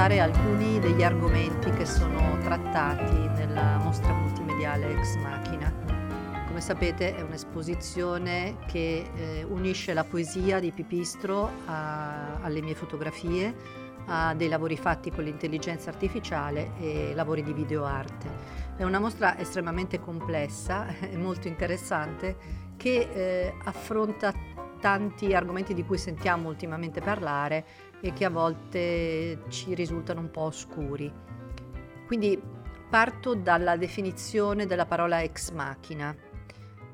affrontare alcuni degli argomenti che sono trattati nella mostra multimediale Ex Machina. Come sapete è un'esposizione che eh, unisce la poesia di Pipistro a, alle mie fotografie, a dei lavori fatti con l'intelligenza artificiale e lavori di videoarte. È una mostra estremamente complessa e molto interessante che eh, affronta tanti argomenti di cui sentiamo ultimamente parlare e che a volte ci risultano un po' oscuri. Quindi parto dalla definizione della parola ex machina.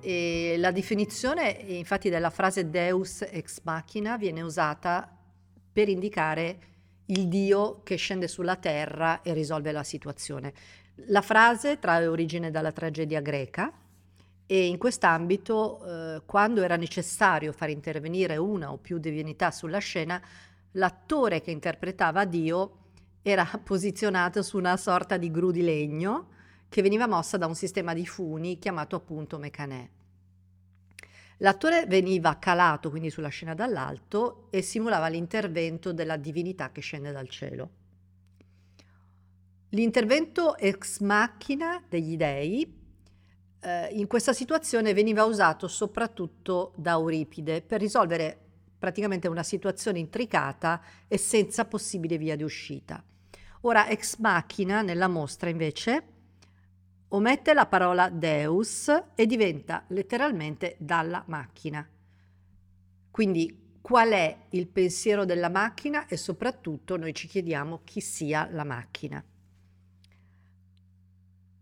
E la definizione infatti della frase Deus ex machina viene usata per indicare il Dio che scende sulla terra e risolve la situazione. La frase trae origine dalla tragedia greca e in quest'ambito, eh, quando era necessario far intervenire una o più divinità sulla scena, l'attore che interpretava Dio era posizionato su una sorta di gru di legno che veniva mossa da un sistema di funi chiamato appunto mecanè. L'attore veniva calato quindi sulla scena dall'alto e simulava l'intervento della divinità che scende dal cielo. L'intervento ex machina degli dei eh, in questa situazione veniva usato soprattutto da Euripide per risolvere praticamente una situazione intricata e senza possibile via di uscita. Ora, ex machina nella mostra invece omette la parola Deus e diventa letteralmente dalla macchina. Quindi qual è il pensiero della macchina e soprattutto noi ci chiediamo chi sia la macchina.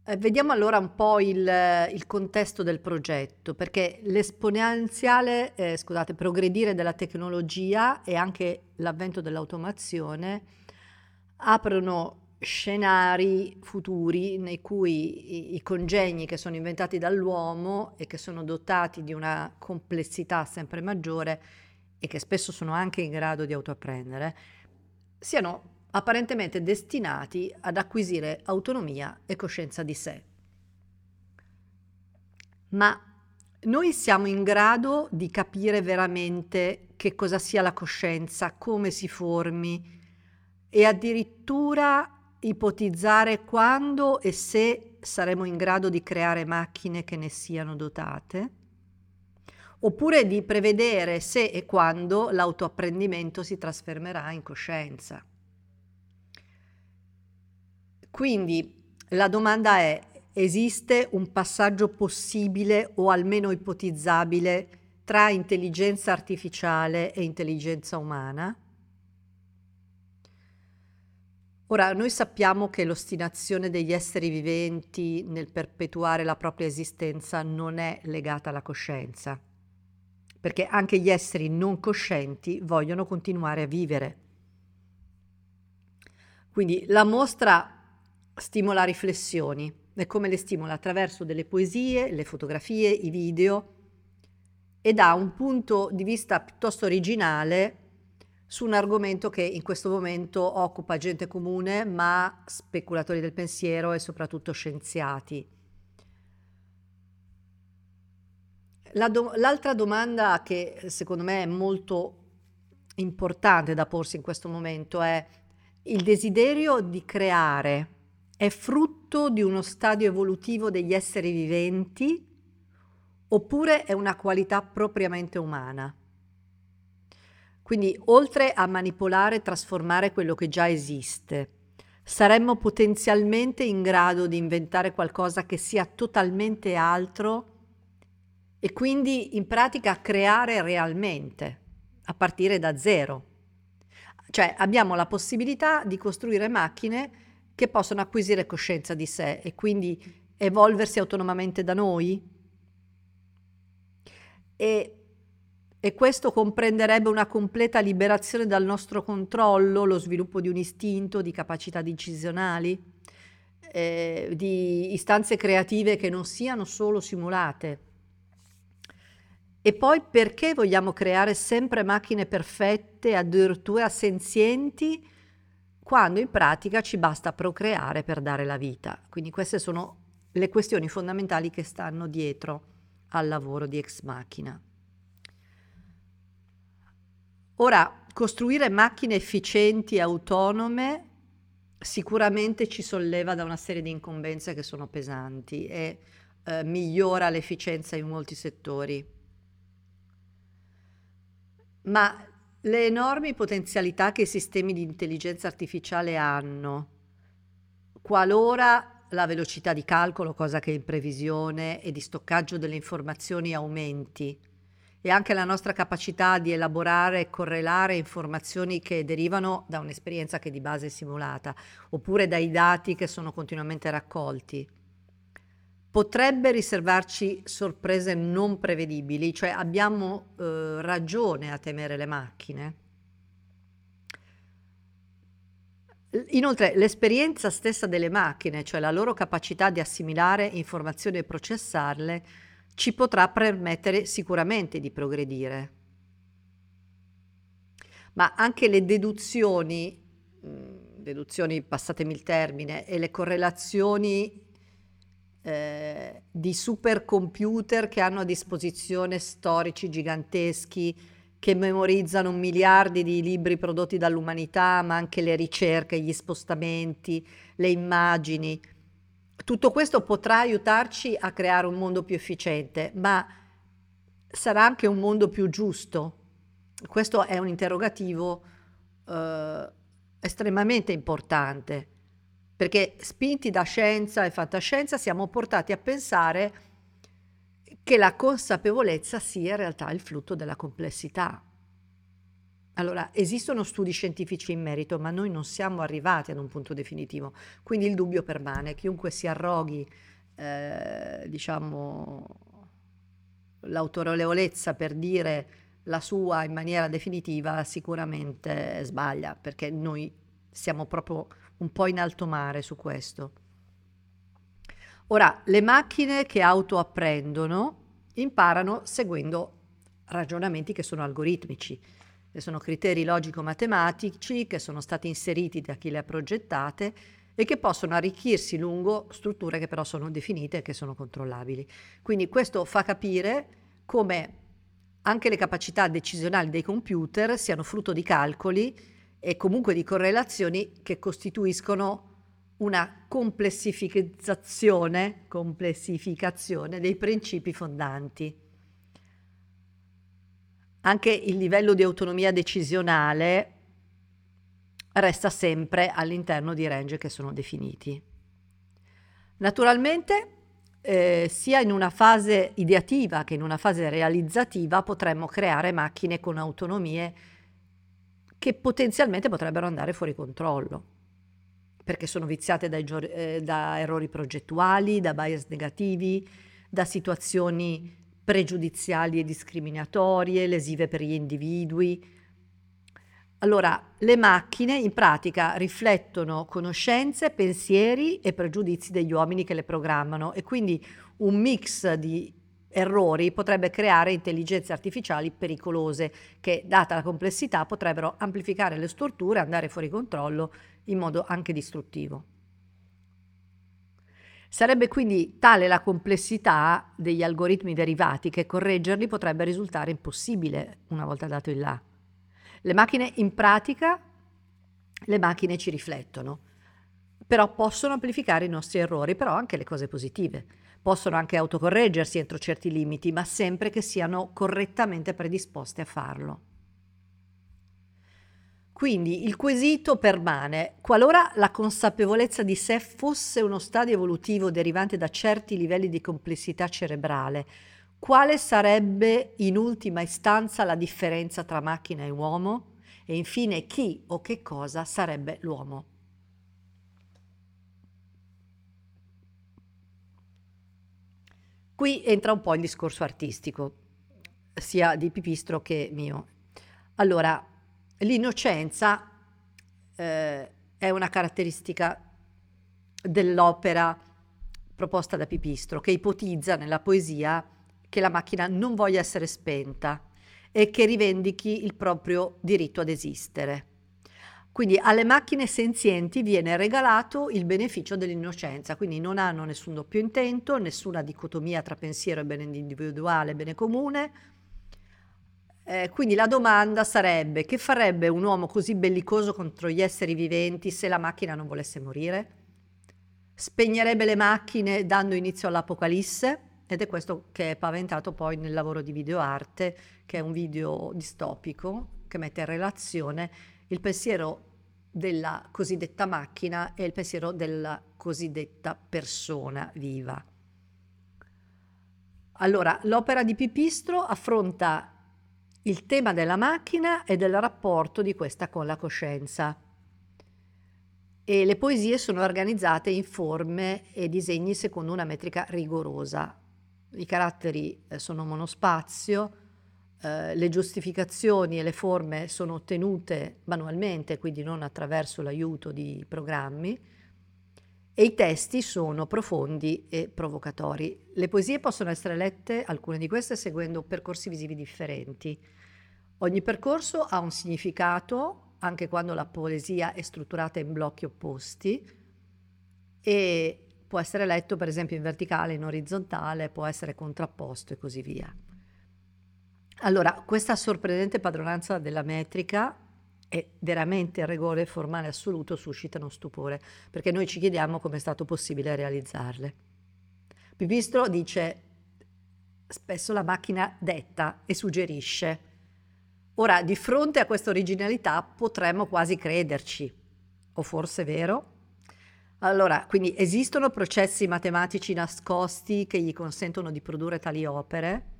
Eh, vediamo allora un po' il, il, contesto del progetto, perché l'esponenziale, eh, scusate, progredire della tecnologia e anche l'avvento dell'automazione aprono scenari futuri nei cui i, i congegni che sono inventati dall'uomo e che sono dotati di una complessità sempre maggiore e che spesso sono anche in grado di autoapprendere, siano apparentemente destinati ad acquisire autonomia e coscienza di sé. Ma noi siamo in grado di capire veramente che cosa sia la coscienza, come si formi e addirittura ipotizzare quando e se saremo in grado di creare macchine che ne siano dotate? Oppure di prevedere se e quando l'autoapprendimento si trasformerà in coscienza? Quindi la domanda è, esiste un passaggio possibile o almeno ipotizzabile tra intelligenza artificiale e intelligenza umana? Ora, noi sappiamo che l'ostinazione degli esseri viventi nel perpetuare la propria esistenza non è legata alla coscienza, perché anche gli esseri non coscienti vogliono continuare a vivere. Quindi la mostra stimola riflessioni e come le stimola attraverso delle poesie, le fotografie, i video e dà un punto di vista piuttosto originale su un argomento che in questo momento occupa gente comune, ma speculatori del pensiero e soprattutto scienziati. La do- l'altra domanda che secondo me è molto importante da porsi in questo momento è il desiderio di creare è frutto di uno stadio evolutivo degli esseri viventi oppure è una qualità propriamente umana. Quindi, oltre a manipolare e trasformare quello che già esiste, saremmo potenzialmente in grado di inventare qualcosa che sia totalmente altro e quindi in pratica creare realmente, a partire da zero. Cioè abbiamo la possibilità di costruire macchine che possono acquisire coscienza di sé e quindi evolversi autonomamente da noi? E, e questo comprenderebbe una completa liberazione dal nostro controllo, lo sviluppo di un istinto, di capacità decisionali, eh, di istanze creative che non siano solo simulate. E poi perché vogliamo creare sempre macchine perfette, addirittura senzienti, quando in pratica ci basta procreare per dare la vita. Quindi queste sono le questioni fondamentali che stanno dietro al lavoro di Ex Machina. Ora, costruire macchine efficienti e autonome sicuramente ci solleva da una serie di incombenze che sono pesanti e eh, migliora l'efficienza in molti settori. Ma le enormi potenzialità che i sistemi di intelligenza artificiale hanno, qualora la velocità di calcolo, cosa che è in previsione, e di stoccaggio delle informazioni aumenti, e anche la nostra capacità di elaborare e correlare informazioni che derivano da un'esperienza che di base è simulata, oppure dai dati che sono continuamente raccolti. Potrebbe riservarci sorprese non prevedibili, cioè abbiamo eh, ragione a temere le macchine. Inoltre l'esperienza stessa delle macchine, cioè la loro capacità di assimilare informazioni e processarle, ci potrà permettere sicuramente di progredire. Ma anche le deduzioni, deduzioni passatemi il termine, e le correlazioni eh, di supercomputer che hanno a disposizione storici giganteschi che memorizzano miliardi di libri prodotti dall'umanità, ma anche le ricerche, gli spostamenti, le immagini, tutto questo potrà aiutarci a creare un mondo più efficiente, ma sarà anche un mondo più giusto? Questo è un interrogativo eh, estremamente importante, perché spinti da scienza e fantascienza siamo portati a pensare che la consapevolezza sia in realtà il frutto della complessità. Allora, esistono studi scientifici in merito, ma noi non siamo arrivati ad un punto definitivo, quindi il dubbio permane. Chiunque si arroghi, eh, diciamo, l'autorevolezza per dire la sua in maniera definitiva sicuramente sbaglia, perché noi siamo proprio un po' in alto mare su questo. Ora, le macchine che autoapprendono imparano seguendo ragionamenti che sono algoritmici che sono criteri logico-matematici che sono stati inseriti da chi le ha progettate e che possono arricchirsi lungo strutture che però sono definite e che sono controllabili. Quindi questo fa capire come anche le capacità decisionali dei computer siano frutto di calcoli e comunque di correlazioni che costituiscono una complessificazione, complessificazione dei principi fondanti anche il livello di autonomia decisionale resta sempre all'interno di range che sono definiti. Naturalmente, eh, sia in una fase ideativa che in una fase realizzativa potremmo creare macchine con autonomie che potenzialmente potrebbero andare fuori controllo, perché sono viziate dai, eh, da errori progettuali, da bias negativi, da situazioni pregiudiziali e discriminatorie, lesive per gli individui. Allora, le macchine in pratica riflettono conoscenze, pensieri e pregiudizi degli uomini che le programmano e quindi un mix di errori potrebbe creare intelligenze artificiali pericolose che, data la complessità, potrebbero amplificare le storture e andare fuori controllo in modo anche distruttivo. Sarebbe quindi tale la complessità degli algoritmi derivati che correggerli potrebbe risultare impossibile una volta dato il là. Le macchine in pratica, le macchine ci riflettono, però possono amplificare i nostri errori, però anche le cose positive. Possono anche autocorreggersi entro certi limiti, ma sempre che siano correttamente predisposte a farlo. Quindi il quesito permane, qualora la consapevolezza di sé fosse uno stadio evolutivo derivante da certi livelli di complessità cerebrale, quale sarebbe in ultima istanza la differenza tra macchina e uomo? E infine chi o che cosa sarebbe l'uomo? Qui entra un po' il discorso artistico, sia di Pipistro che mio. Allora, l'innocenza eh, è una caratteristica dell'opera proposta da Pipistro, che ipotizza nella poesia che la macchina non voglia essere spenta e che rivendichi il proprio diritto ad esistere. Quindi alle macchine senzienti viene regalato il beneficio dell'innocenza, quindi non hanno nessun doppio intento, nessuna dicotomia tra pensiero e bene individuale e bene comune, Eh, quindi la domanda sarebbe che farebbe un uomo così bellicoso contro gli esseri viventi se la macchina non volesse morire? Spegnerebbe le macchine dando inizio all'apocalisse? Ed è questo che è paventato poi nel lavoro di videoarte, che è un video distopico che mette in relazione il pensiero della cosiddetta macchina e il pensiero della cosiddetta persona viva. Allora, l'opera di Pipistro affronta il tema della macchina e del rapporto di questa con la coscienza. E le poesie sono organizzate in forme e disegni secondo una metrica rigorosa. I caratteri eh, sono monospazio, eh, le giustificazioni e le forme sono ottenute manualmente, quindi non attraverso l'aiuto di programmi, e i testi sono profondi e provocatori. Le poesie possono essere lette, alcune di queste, seguendo percorsi visivi differenti. Ogni percorso ha un significato, anche quando la poesia è strutturata in blocchi opposti, e può essere letto per esempio in verticale, in orizzontale, può essere contrapposto e così via. Allora, questa sorprendente padronanza della metrica e veramente il rigore formale assoluto suscitano stupore, perché noi ci chiediamo come è stato possibile realizzarle. Pipistro dice spesso la macchina detta e suggerisce. Ora, di fronte a questa originalità potremmo quasi crederci, o forse è vero? Allora, quindi esistono processi matematici nascosti che gli consentono di produrre tali opere?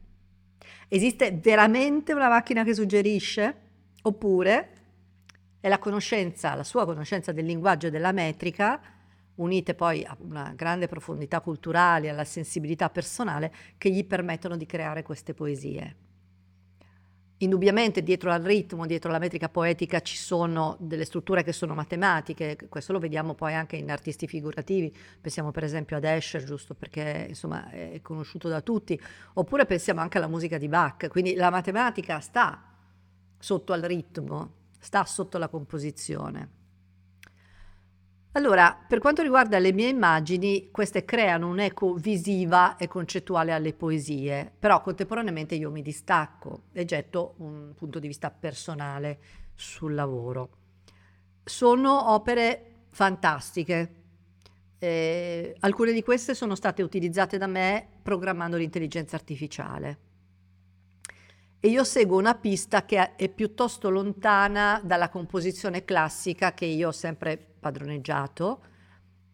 Esiste veramente una macchina che suggerisce? Oppure è la conoscenza, la sua conoscenza del linguaggio e della metrica, unite poi a una grande profondità culturale, alla sensibilità personale, che gli permettono di creare queste poesie. Indubbiamente dietro al ritmo, dietro alla metrica poetica ci sono delle strutture che sono matematiche, questo lo vediamo poi anche in artisti figurativi, pensiamo per esempio ad Escher, giusto? Perché insomma è conosciuto da tutti, oppure pensiamo anche alla musica di Bach, quindi la matematica sta sotto al ritmo, sta sotto la composizione. Allora, per quanto riguarda le mie immagini, queste creano un'eco visiva e concettuale alle poesie, però contemporaneamente io mi distacco e getto un punto di vista personale sul lavoro. Sono opere fantastiche. Eh, alcune di queste sono state utilizzate da me programmando l'intelligenza artificiale e io seguo una pista che è piuttosto lontana dalla composizione classica che io ho sempre padroneggiato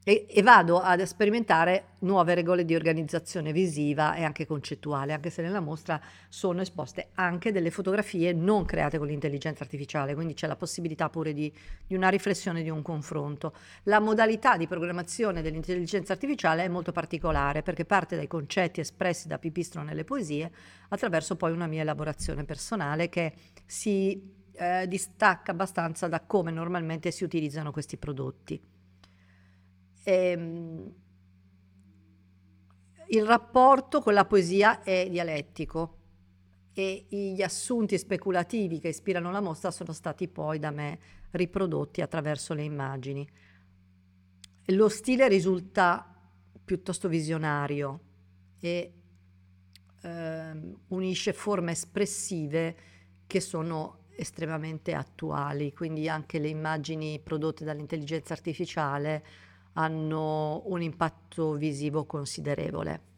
e, e, vado ad sperimentare nuove regole di organizzazione visiva e anche concettuale, anche se nella mostra sono esposte anche delle fotografie non create con l'intelligenza artificiale, quindi c'è la possibilità pure di, di una riflessione, di un confronto. La modalità di programmazione dell'intelligenza artificiale è molto particolare perché parte dai concetti espressi da Pipistro nelle poesie attraverso poi una mia elaborazione personale che si eh, distacca abbastanza da come normalmente si utilizzano questi prodotti. E, ehm, il rapporto con la poesia è dialettico e gli assunti speculativi che ispirano la mostra sono stati poi da me riprodotti attraverso le immagini. Lo stile risulta piuttosto visionario e eh, unisce forme espressive che sono estremamente attuali, quindi anche le immagini prodotte dall'intelligenza artificiale hanno un impatto visivo considerevole.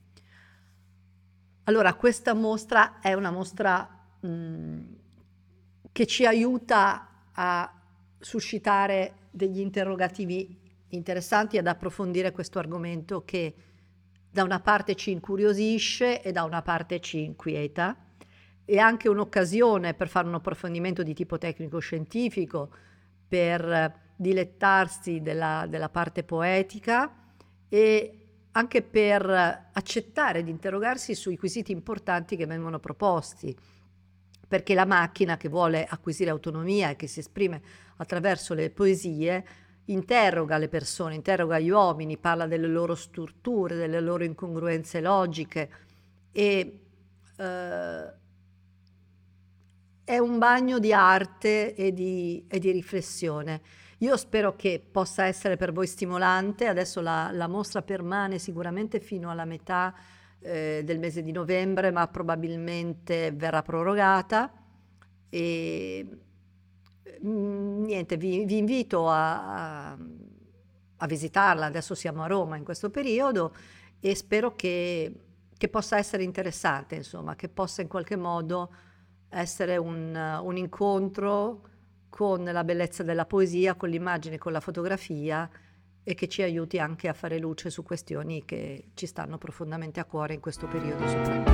Allora, questa mostra è una mostra mh, mm, che ci aiuta a suscitare degli interrogativi interessanti ad approfondire questo argomento che da una parte ci incuriosisce e da una parte ci inquieta. È anche un'occasione per fare un approfondimento di tipo tecnico-scientifico, per dilettarsi della, della parte poetica e anche per accettare ed interrogarsi sui quesiti importanti che vengono proposti, perché la macchina che vuole acquisire autonomia e che si esprime attraverso le poesie interroga le persone, interroga gli uomini, parla delle loro strutture, delle loro incongruenze logiche e eh, è un bagno di arte e di, e di riflessione. Io spero che possa essere per voi stimolante, adesso la, la mostra permane sicuramente fino alla metà eh, del mese di novembre, ma probabilmente verrà prorogata. E mm, niente, vi, vi invito a, a, visitarla, adesso siamo a Roma in questo periodo e spero che, che possa essere interessante, insomma, che possa in qualche modo essere un, un incontro con la bellezza della poesia, con l'immagine, con la fotografia e che ci aiuti anche a fare luce su questioni che ci stanno profondamente a cuore in questo periodo soprattutto.